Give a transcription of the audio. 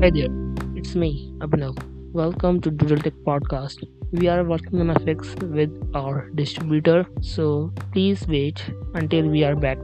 Hi there, it's me, Abhinav. Welcome to Doodle Tech Podcast. We are working on a fix with our distributor, so please wait until we are back.